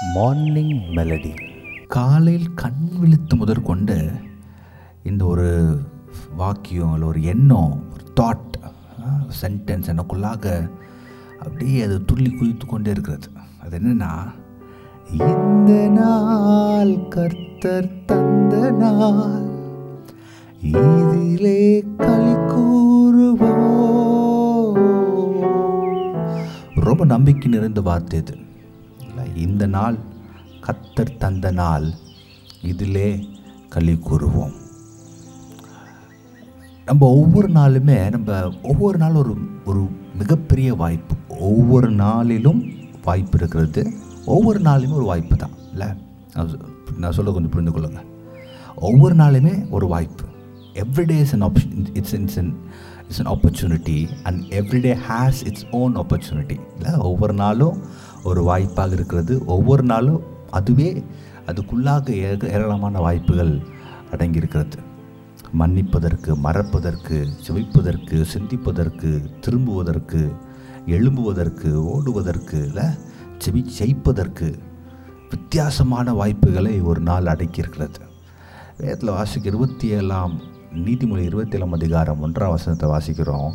Morning melody காலையில் கண் விழித்து முதற்கொண்டு இந்த ஒரு வாக்கியம் இல்லை ஒரு எண்ணம் ஒரு தாட் சென்டென்ஸ் எனக்குள்ளாக அப்படியே அது துள்ளி குதித்து கொண்டே இருக்கிறது. அது என்னென்னா இந்த நாள் கர்த்தர் தந்த நாள் இதிலே களி கூறுவோ ரொம்ப நம்பிக்கை நிறைந்த வார்த்தை இது. இந்த நாள் கத்தர் தந்த நாள். இதிலே களி கூறுவோம். நம்ம ஒவ்வொரு நாளுமே நம்ம ஒவ்வொரு நாளும் ஒரு ஒரு மிகப்பெரிய வாய்ப்பு. ஒவ்வொரு நாளிலும் வாய்ப்பு இருக்கிறது. ஒவ்வொரு நாளுமே ஒரு வாய்ப்பு தான் இல்லை? நான் நான் சொல்ல கொஞ்சம் புரிந்து கொள்ளுங்கள் ஒவ்வொரு நாளுமே ஒரு வாய்ப்பு. Every day is an option it's in an it's an opportunity and every day has its own opportunity இல்லை? ஒவ்வொரு நாளும் ஒரு வாய்ப்பாக இருக்கிறது. ஒவ்வொரு நாளும் அதுவே அதுக்குள்ளாக ஏக ஏராளமான வாய்ப்புகள் அடங்கியிருக்கிறது. மன்னிப்பதற்கு மறப்பதற்கு செவிப்பதற்கு சிந்திப்பதற்கு திரும்புவதற்கு எழும்புவதற்கு ஓடுவதற்கு இல்லை செவி செய்ப்பதற்கு வித்தியாசமான வாய்ப்புகளை ஒரு நாள் அடக்கியிருக்கிறது. வேதத்தில் வாசிக்க இருபத்தி ஏழாம் நீதிமொழி இருபத்தி ஏழாம் அதிகாரம் ஒன்றாம் வசனத்தை வாசிக்கிறோம்.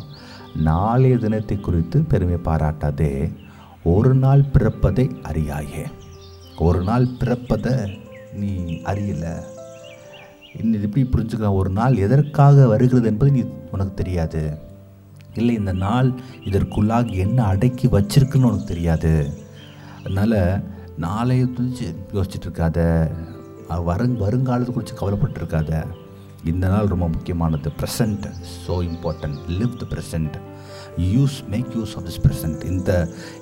நாளைய தினத்தை குறித்து பெருமை பாராட்டாதே ஒரு நாள் பிறப்பதை அறியாயே. ஒரு நாள் பிறப்பதை நீ அறியலை. இன்னும் எப்படி புரிஞ்சுக்கலாம் ஒரு நாள் எதற்காக வருகிறது என்பது நீ உனக்கு தெரியாது. இல்லை இந்த நாள் இதற்குள்ளாக என்ன அடக்கி வச்சிருக்குன்னு உனக்கு தெரியாது. அதனால் நாளைய குறித்து யோசிச்சுட்டு இருக்காத வருங் வருங்காலத்தை குறித்து கவலைப்பட்டுருக்காத. இந்த நாள் ரொம்ப முக்கியமானது. Present so important live the present use make use of this present இந்த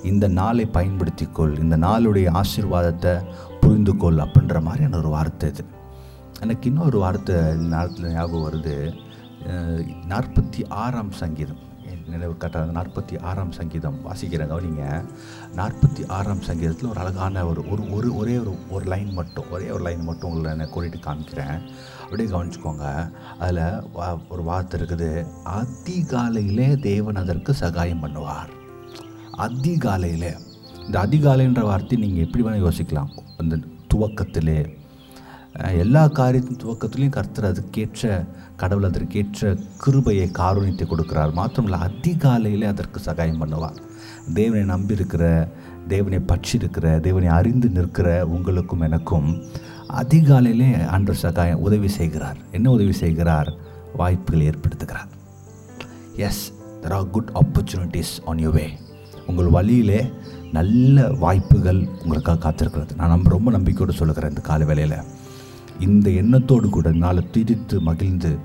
இந்த நாளை பயன்படுத்திக்கொள். இந்த நாளுடைய ஆசீர்வாதத்தை புரிந்துகொள் அப்படின்ற மாதிரியான ஒரு வார்த்தை இது. எனக்கு இன்னொரு வார்த்தை இந்த நேரத்தில் ஞாபகம் வருது. நாற்பத்தி ஆறாம் சங்கீதம். என் நினைவு கட்டாத நாற்பத்தி ஆறாம் சங்கீதம். வாசிக்கிறேன் கவனிங்க. நாற்பத்தி ஆறாம் சங்கீதத்தில் ஒரு அழகான ஒரு ஒரு ஒரு ஒரே ஒரு ஒரு லைன் மட்டும் ஒரே ஒரு லைன் மட்டும் உங்களை நான் கூறிட்டு காமிக்கிறேன். அப்படியே கவனிச்சுக்கோங்க. அதில் ஒரு வார்த்தை இருக்குது. அதிகாலையிலே தேவன் அதற்கு சகாயம் பண்ணுவார். அதிகாலையில். இந்த அதிகாலைன்ற வார்த்தை நீங்கள் எப்படி வேணால் யோசிக்கலாம். அந்த துவக்கத்திலே. எல்லா காரியத்தின் துவக்கத்துலேயும் கர்த்தர் அதுக்கேற்ற கடவுள் அதற்கேற்ற கிருபையை காரணித்தை கொடுக்கிறார். மாத்திரமல்ல அதிகாலையிலே அதற்கு சகாயம் பண்ணுவார். தேவனை நம்பியிருக்கிற தேவனை பற்றி இருக்கிற தேவனை அறிந்து நிற்கிற உங்களுக்கும் எனக்கும் அதிகாலையிலே ஆண்டவர் சகாயம் உதவி செய்கிறார். என்ன உதவி செய்கிறார்? வாய்ப்புகள் ஏற்படுத்துகிறார். Yes there are good opportunities on you way உங்கள் வழியிலே நல்ல வாய்ப்புகள் உங்களுக்காக காத்திருக்கிறது. நான் நம்ப ரொம்ப நம்பிக்கையோடு சொல்லுகிறேன் இந்த கால வேலையில் இந்த எண்ணத்தோடு கூட நாளை துதித்து மகிழ்ந்து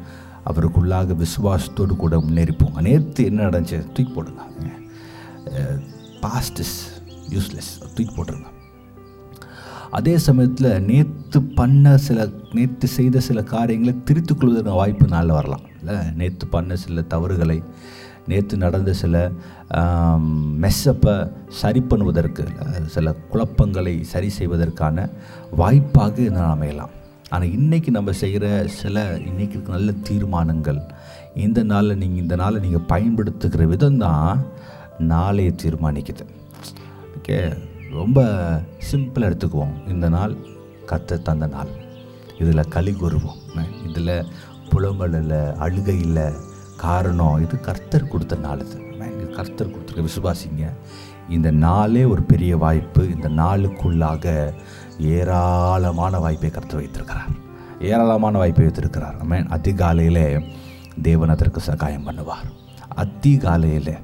அவருக்குள்ளாக விசுவாசத்தோடு கூட முன்னேறிப்போங்க நேற்று என்ன நடந்துச்சு? தூக்கி போடுங்க பாஸ்ட் இஸ் யூஸ்லெஸ் தூக்கி போட்டுருங்க அதே சமயத்தில் நேற்று பண்ண சில நேற்று செய்த சில காரியங்களை திருத்திக் கொள்வதற்கான வாய்ப்பு நாளில் வரலாம். இல்லை நேற்று பண்ண சில தவறுகளை நேற்று நடந்த சில மெஸ்ஸப்பை சரி பண்ணுவதற்கு சில குழப்பங்களை சரி செய்வதற்கான வாய்ப்பாக இது அமையலாம். ஆனால் இன்றைக்கி நம்ம செய்கிற சில இன்றைக்கி இருக்க நல்ல தீர்மானங்கள் இந்த நாளில் நீங்கள் இந்த நாளை நீங்கள் பயன்படுத்துகிற விதம் தான் நாளையை தீர்மானிக்குது. ஓகே? ரொம்ப சிம்பிளாக எடுத்துக்குவோம். இந்த நாள் கத்த தந்த நாள். இதில் களி கூறுவோம் இதில் புலம்பல் இல்லை அழுகை இல்லை காரணம் இது கர்த்தர் கொடுத்த நாள் இது. இது கர்த்தர் கொடுத்துருக்க விசுவாசிங்க. இந்த நாளே ஒரு பெரிய வாய்ப்பு. இந்த நாளுக்குள்ளாக ஏராளமான வாய்ப்பை கர்த்தர் வைத்திருக்கிறார். ஏராளமான வாய்ப்பை வைத்திருக்கிறார். மேன் அதிகாலையில் தேவன் அதற்கு சகாயம் பண்ணுவார். அதிகாலையில்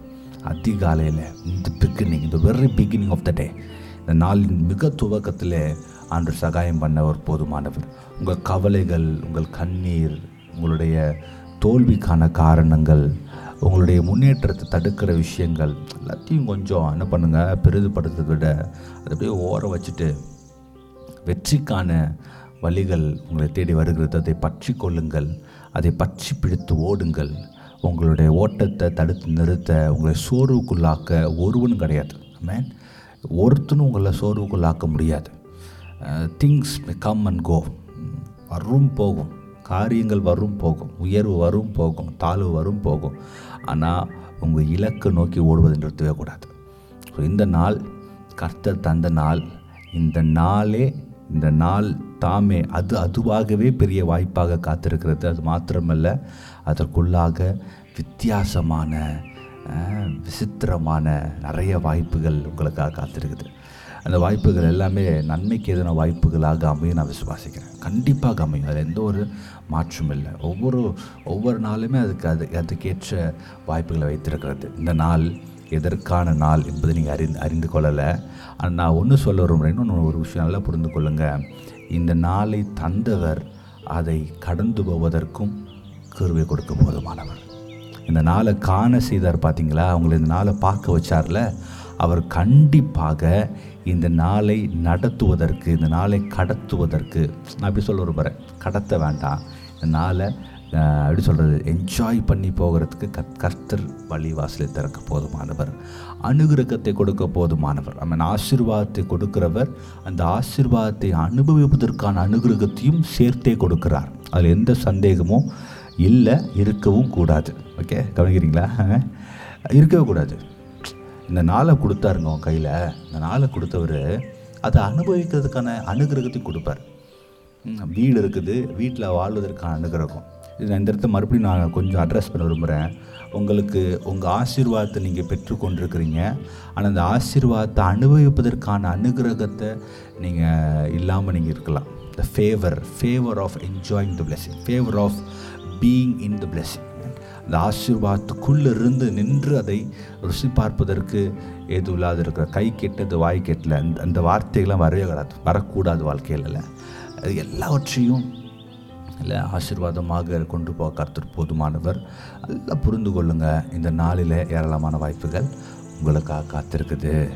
அதிகாலையில் இந்த பிகினிங் இந்த very beginning of the day இந்த நாளின் மிக துவக்கத்தில் அன்று சகாயம் பண்ண ஒரு போதுமானவர். உங்கள் கவலைகள் உங்கள் கண்ணீர் உங்களுடைய தோல்விக்கான காரணங்கள் உங்களுடைய முன்னேற்றத்தை தடுக்கிற விஷயங்கள் எல்லாத்தையும் கொஞ்சம் என்ன பண்ணுங்கள் பெரிதுபடுத்துறதை விட அதை அப்படியே ஓர வச்சுட்டு வெற்றிக்கான வழிகள் உங்களை தேடி வருகிறது. அதை பற்றி கொள்ளுங்கள் அதை பற்றி பிடித்து ஓடுங்கள். உங்களுடைய ஓட்டத்தை தடுத்து நிறுத்த உங்களை சோர்வுக்குள்ளாக்க ஒருவனும் கிடையாது. மேன் ஒருத்தனும் உங்களை சோர்வுக்குள்ளாக்க முடியாது. திங்ஸ் கம் அண்ட் கோ வரும் போகும். காரியங்கள் வரும் போகும். உயர்வு வரும் போகும். தாழ்வு வரும் போகும். ஆனால் உங்கள் இலக்கை நோக்கி ஓடுவது நிறுத்தவே கூடாது. ஸோ இந்த நாள் கர்த்தர் தந்த நாள் இந்த நாளே இந்த நாள் தாமே அது அதுவாகவே பெரிய வாய்ப்பாக காத்திருக்கிறது. அது மாத்திரமல்ல அதற்குள்ளாக வித்தியாசமான விசித்திரமான நிறைய வாய்ப்புகள் உங்களுக்காக காத்திருக்குது. அந்த வாய்ப்புகள் எல்லாமே நன்மைக்கு எதிரான வாய்ப்புகளாக அமையும் நான் விசுவாசிக்கிறேன். கண்டிப்பாக அமையும். அதில் எந்த ஒரு மாற்றமும் இல்லை. ஒவ்வொரு ஒவ்வொரு நாளுமே அதுக்கு அது அதுக்கேற்ற வாய்ப்புகளை வைத்திருக்கிறது. இந்த நாள் எதற்கான நாள் என்பதை நீங்கள் அறிந்து அறிந்து கொள்ளலை. ஆனால் நான் ஒன்று சொல்ல விரும்புகிறேன் இன்னொன்று ஒரு விஷயம் நல்லா புரிந்து கொள்ளுங்கள் இந்த நாளை தந்தவர் அதை கடந்து போவதற்கும் கருவை கொடுக்க போதுமானவர். இந்த நாளை காண செய்தார் பார்த்தீங்களா அவங்களை இந்த நாளை பார்க்க வச்சார்ல? அவர் கண்டிப்பாக இந்த நாளை நடத்துவதற்கு இந்த நாளை கடத்துவதற்கு நான் அப்படி சொல்ல விரும்புகிறேன் கடத்த வேண்டாம். இந்த நாளை அப்படி எப்படி சொல்கிறது என்ஜாய் பண்ணி போகிறதுக்கு கத் கர்த்தர் வழிவாசலை திறக்க போதுமானவர். அனுகிரகத்தை கொடுக்க போதுமானவர். அவன் ஆசீர்வாதத்தை கொடுக்கிறவர் அந்த ஆசீர்வாதத்தை அனுபவிப்பதற்கான அனுகிரகத்தையும் சேர்த்தே கொடுக்கிறார். அதில் எந்த சந்தேகமும் இல்லை இருக்கவும் கூடாது. ஓகே கவனிக்கிறீங்களா? இருக்கவே கூடாது. இந்த நாளை கொடுத்தாருங்க உன் கையில். இந்த நாளை கொடுத்தவர் அதை அனுபவிக்கிறதுக்கான அனுகிரகத்தையும் கொடுப்பார். வீடு இருக்குது. வீட்டில் வாழ்வதற்கான அனுகிரகம். இது நான் இந்த இடத்த மறுபடியும் நான் கொஞ்சம் அட்ரஸ் பண்ண விரும்புகிறேன் உங்களுக்கு உங்கள் ஆசீர்வாதத்தை நீங்கள் பெற்றுக்கொண்டிருக்கிறீங்க ஆனால் அந்த ஆசீர்வாதத்தை அனுபவிப்பதற்கான அனுகிரகத்தை நீங்கள் இல்லாமல் நீங்கள் இருக்கலாம். The favour favour of enjoying the blessing favour of being in the blessing அந்த ஆசீர்வாதத்துக்குள்ளே இருந்து நின்று அதை ருசி பார்ப்பதற்கு எதுவும் இல்லாத இருக்கிற கை கெட்டது வாய் கெட்டல அந்த அந்த வார்த்தைகள்லாம் வரவே வராது வரக்கூடாது வாழ்க்கையில் இல்லை அது எல்லாவற்றையும் இல்லை ஆசீர்வாதமாக கொண்டு போக கருத்து போதுமானவர். நல்லா புரிந்து கொள்ளுங்கள் இந்த நாளில் ஏராளமான வாய்ப்புகள் உங்களுக்காக காத்திருக்குது.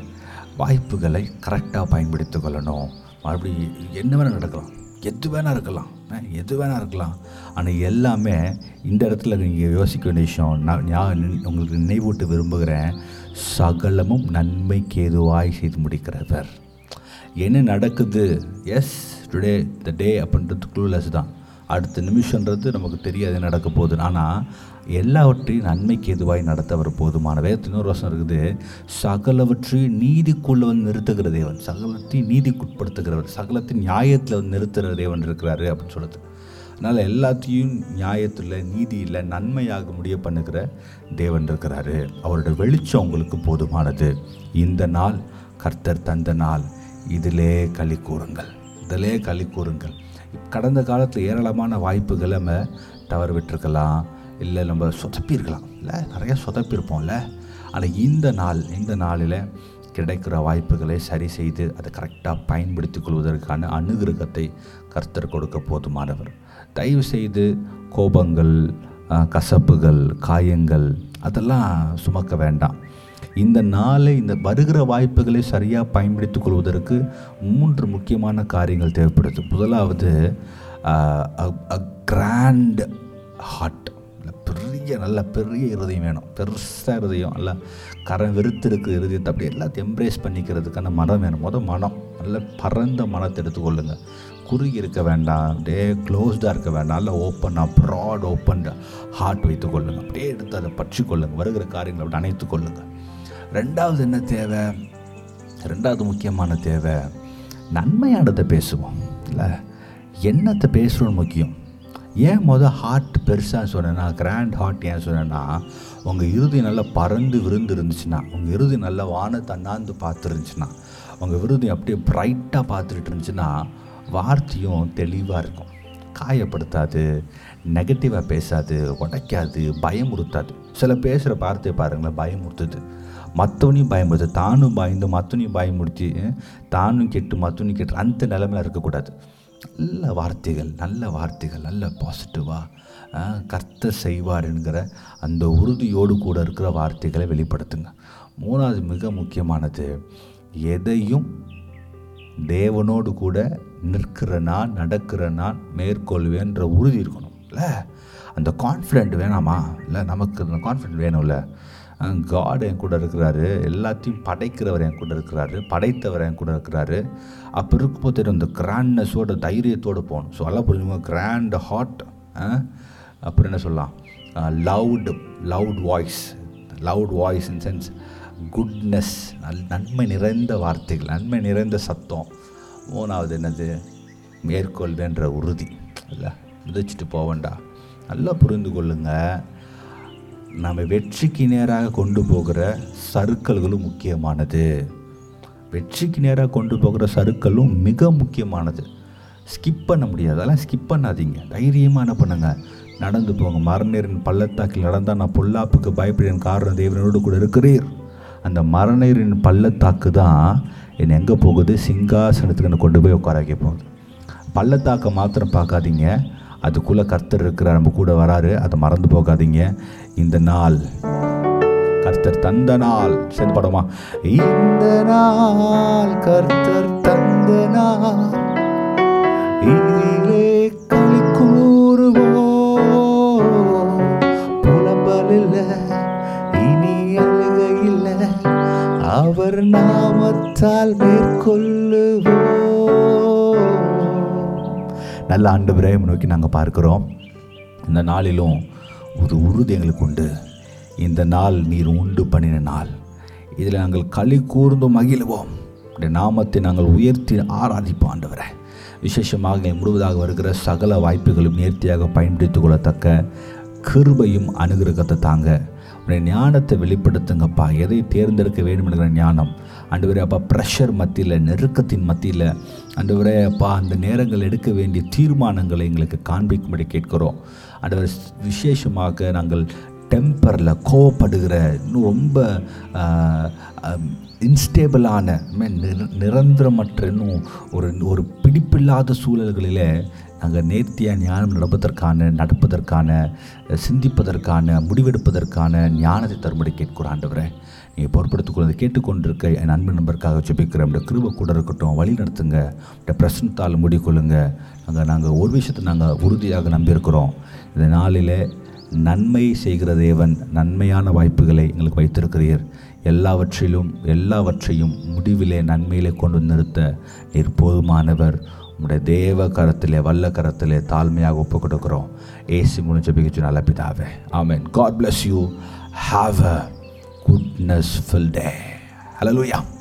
வாய்ப்புகளை கரெக்டாக பயன்படுத்தி கொள்ளணும். மறுபடியும் என்ன வேணால் நடக்கலாம் எது வேணால் இருக்கலாம். எது வேணால் இருக்கலாம். ஆனால் எல்லாமே இந்த இடத்துல நீங்கள் யோசிக்க வேண்டிய விஷயம் நான் நான் உங்களுக்கு நினைவூட்ட விரும்புகிறேன். சகலமும் நன்மைக்கு ஏதுவாய் செய்து முடிக்கிறவர். என்ன நடக்குது? எஸ் டுடே த டே அப்படின்றது க்ளூலெஸ் தான். அடுத்த நிமிஷன்றது நமக்கு தெரியாது நடக்க போகுது. ஆனால் எல்லாவற்றையும் நன்மைக்கு எதுவாய் நடத்தவர் போதுமான வேதத்தில் இன்னொரு வசனம் இருக்குது சகலவற்றையும் நீதிக்குள்ள வந்து நிறுத்துகிற தேவன். சகலத்தையும் நீதிக்குட்படுத்துகிறவர் சகலத்தின் நியாயத்தில் வந்து நிறுத்துகிற தேவன் இருக்கிறாரு அப்படின்னு சொல்லுது அதனால் எல்லாத்தையும் நியாயத்தில் நீதியில் நன்மையாக முடிய பண்ணுகிற தேவன் இருக்கிறாரு. அவருடைய வெளிச்சம் உங்களுக்கு போதுமானது. இந்த நாள் கர்த்தர் தந்த நாள். இதிலே களி கூறுங்கள். இதிலே களி கூறுங்கள். கடந்த காலத்தில் ஏராளமான வாய்ப்புகளை நம்ம தவறு விட்டுருக்கலாம் இல்லை நம்ம சொதப்பியிருக்கலாம். இல்லை நிறையா சொதப்பியிருப்போம்ல. ஆனால் இந்த நாள் இந்த நாளில் கிடைக்கிற வாய்ப்புகளை சரி செய்து அதை கரெக்டாக பயன்படுத்தி கொள்வதற்கான அனுகிரகத்தை கர்த்தர் கொடுக்க போதுமானவர். தயவு செய்து கோபங்கள் கசப்புகள் காயங்கள் அதெல்லாம் சுமக்க வேண்டாம். இந்த நாளை இந்த வருகிற வாய்ப்புகளை சரியாக பயன்படுத்திக் கொள்வதற்கு மூன்று முக்கியமான காரியங்கள் தேவைப்படுது. முதலாவது கிராண்ட் ஹார்ட் பெரிய நல்ல பெரிய இருதயம் வேணும். பெருசாக இருதயம் நல்லா கரம் வெறுத்து இருக்கிற இருதயத்தை அப்படி எல்லாத்தையும் எம்ப்ரேஸ் பண்ணிக்கிறதுக்கான மனம் வேணும். மொதல் மனம் நல்ல பரந்த மனத்தை எடுத்துக்கொள்ளுங்கள் குறுகி இருக்க வேண்டாம் அப்படியே க்ளோஸ்டாக இருக்க வேண்டாம். நல்லா ஓப்பனாக ப்ராட் ஓப்பன் ஹார்ட் வைத்துக்கொள்ளுங்கள் அப்படியே எடுத்து அதை பற்றி கொள்ளுங்கள் வருகிற காரியங்களை அப்படி அணைத்து கொள்ளுங்கள் ரெண்டாவது என்ன தேவை? ரெண்டாவது முக்கியமான தேவை நன்மையானதை பேசுவோம் இல்லை? என்னத்தை பேசுகிறோம் முக்கியம். ஏன் மொதல் ஹார்ட் பெருசாக சொன்னேன்னா கிராண்ட் ஹார்ட் ஏன் சொன்னேன்னா உங்கள் இறுதி நல்லா பறந்து விருந்து இருந்துச்சுன்னா உங்கள் இறுதி நல்லா வானத்தை அண்ணாந்து பார்த்துருந்துச்சுன்னா உங்கள் விருதி அப்படியே பிரைட்டாக பார்த்துட்டு இருந்துச்சுன்னா வார்த்தையும் தெளிவாக இருக்கும். காயப்படுத்தாது நெகட்டிவாக பேசாது உடைக்காது பயமுறுத்தாது. சில பேசுகிற வார்த்தையை பாருங்களேன் பயமுறுத்துது. மற்றவனையும் பயமுறுத்து தானும் பயந்து மற்றவனையும் பயமுறுத்தி தானும் கெட்டு மற்றவனையும் கெட்டு அந்த நிலைமையில இருக்கக்கூடாது. நல்ல வார்த்தைகள் நல்ல வார்த்தைகள் நல்ல பாசிட்டிவாக கர்த்தர் செய்வார் என்கிற அந்த உறுதியோடு கூட இருக்கிற வார்த்தைகளை வெளிப்படுத்துங்க. மூணாவது மிக முக்கியமானது எதையும் தேவனோடு கூட நிற்கிற நான் நடக்கிற நான் மேற்கொள்வேன்ற உறுதி இருக்கணும். இல்லை? அந்த கான்ஃபிடென்ட் வேணாமா? இல்லை நமக்கு அந்த கான்ஃபிடென்ட் வேணும்ல? காட் என் கூட இருக்கிறாரு. எல்லாத்தையும் படைக்கிறவர் என் கூட இருக்கிறாரு. படைத்தவர் என் கூட இருக்கிறாரு. அப்போ இருக்கும்போது அந்த கிராண்ட்னஸோட தைரியத்தோடு போகணும். ஸோ எல்லாம் புரிஞ்சுங்க கிராண்ட் ஹாட் அப்புறம் என்ன சொல்லலாம்? Loud loud voice loud voice in sense goodness நல் நன்மை நிறைந்த வார்த்தைகள் நன்மை நிறைந்த சத்தம். மூணாவது என்னது? மேற்கொள்வேன்ற உறுதி. இல்லை மிதிச்சிட்டு போவேண்டா நல்லா புரிந்து கொள்ளுங்கள் நம்ம வெற்றிக்கு நேராக கொண்டு போகிற சறுக்கல்களும் முக்கியமானது. வெற்றிக்கு நேராக கொண்டு போகிற சருக்களும் மிக முக்கியமானது. ஸ்கிப் பண்ண முடியாது. அதெல்லாம் ஸ்கிப் பண்ணாதீங்க. தைரியமாக என்ன பண்ணுங்கள் நடந்து போங்க. மரநீரின் பள்ளத்தாக்கில் நடந்தால் நான் பொல்லாப்புக்கு பயப்படுறேன் காரணம் தேவனோடு கூட இருக்கிறீர். அந்த மரநீரின் பள்ளத்தாக்கு தான் என்னை எங்கே போகுது? சிங்காசனத்துக்கு என்னை கொண்டு போய் உட்கார வைக்க போகுது. பள்ளத்தாக்கை மாத்திரம் பார்க்காதீங்க. அதுக்குள்ளே கர்த்தர் இருக்கிறார் நம்ம கூட வராரு. அதை மறந்து போகாதீங்க. இந்த நாள் கர்த்தர் தந்த நாள். சேர்ந்து படமா இந்த நாள் கர்த்தர் தந்த நாள். இதிலே களி கூறுவோம். புலம்பல் இல்லை இனி இல்லை அவர் நாமத்தால் மேற்கொள்ளுவோம். நல்ல ஆண்டு நோக்கி நாங்கள் பார்க்குறோம். இந்த நாளிலும் ஒரு உறுதி எங்களுக்கு உண்டு. இந்த நாள் நீர் உண்டு பண்ணின நாள். இதில் நாங்கள் களி கூர்ந்து மகிழுவோம். நாமத்தை நாங்கள் உயர்த்தி ஆராதிப்போம் ஆண்டவரை. விசேஷமாக முழுவதாக வருகிற சகல வாய்ப்புகளும் நேர்த்தியாக பயன்படுத்திக் கொள்ளத்தக்க கிருபையும் அனுகிரகத்தை தாங்க. உடைய ஞானத்தை வெளிப்படுத்துங்கப்பா. எதை தேர்ந்தெடுக்க வேண்டும் என்கிற ஞானம். ஆண்டவரே அப்பா ப்ரெஷர் மத்தியில் நெருக்கத்தின் மத்தியில் அண்டு ஆண்டவரே அப்பா அந்த நேரங்கள் எடுக்க வேண்டிய தீர்மானங்களை எங்களுக்கு காண்பிக்கும்படி கேட்கிறோம். அண்டு விசேஷமாக நாங்கள் டெம்பரில் கோவப்படுகிற இன்னும் ரொம்ப இன்ஸ்டேபிளான நிரந்தரமற்ற இன்னும் ஒரு ஒரு பிடிப்பில்லாத சூழல்களில் நாங்கள் நேர்த்தியாக ஞானம் நடப்பதற்கான நடப்பதற்கான சிந்திப்பதற்கான முடிவெடுப்பதற்கான ஞானத்தை தரும்படி கேட்கிறோம் ஆண்டவரே. நீங்கள் பொறுப்படுத்திக் கேட்டுக்கொண்டிருக்க என் அன்பு நம்பருக்காக ஜெபிக்கிறேன். இந்த கிருப கூட இருக்கட்டும் வழி நடத்துங்க. இந்த பிரசனத்தால் முடிக்கொள்ளுங்க. நாங்கள் நாங்கள் ஒரு விஷயத்தை நாங்கள் உறுதியாக நம்பியிருக்கிறோம். இந்த நாளில் நன்மை செய்கிற தேவன் நன்மையான வாய்ப்புகளை எங்களுக்கு வைத்திருக்கிறீர். எல்லாவற்றிலும் எல்லாவற்றையும் முடிவிலே நன்மையிலே கொண்டு நிறுத்த நீர் போதுமானவர். உங்களுடைய தேவ கரத்திலே வல்ல கரத்திலே தாழ்மையாக ஒப்பு கொடுக்குறோம் ஏசி முடிஞ்ச பிகிச்சு நல்ல பிதாவே. Amen God bless you have a goodness full day hallelujah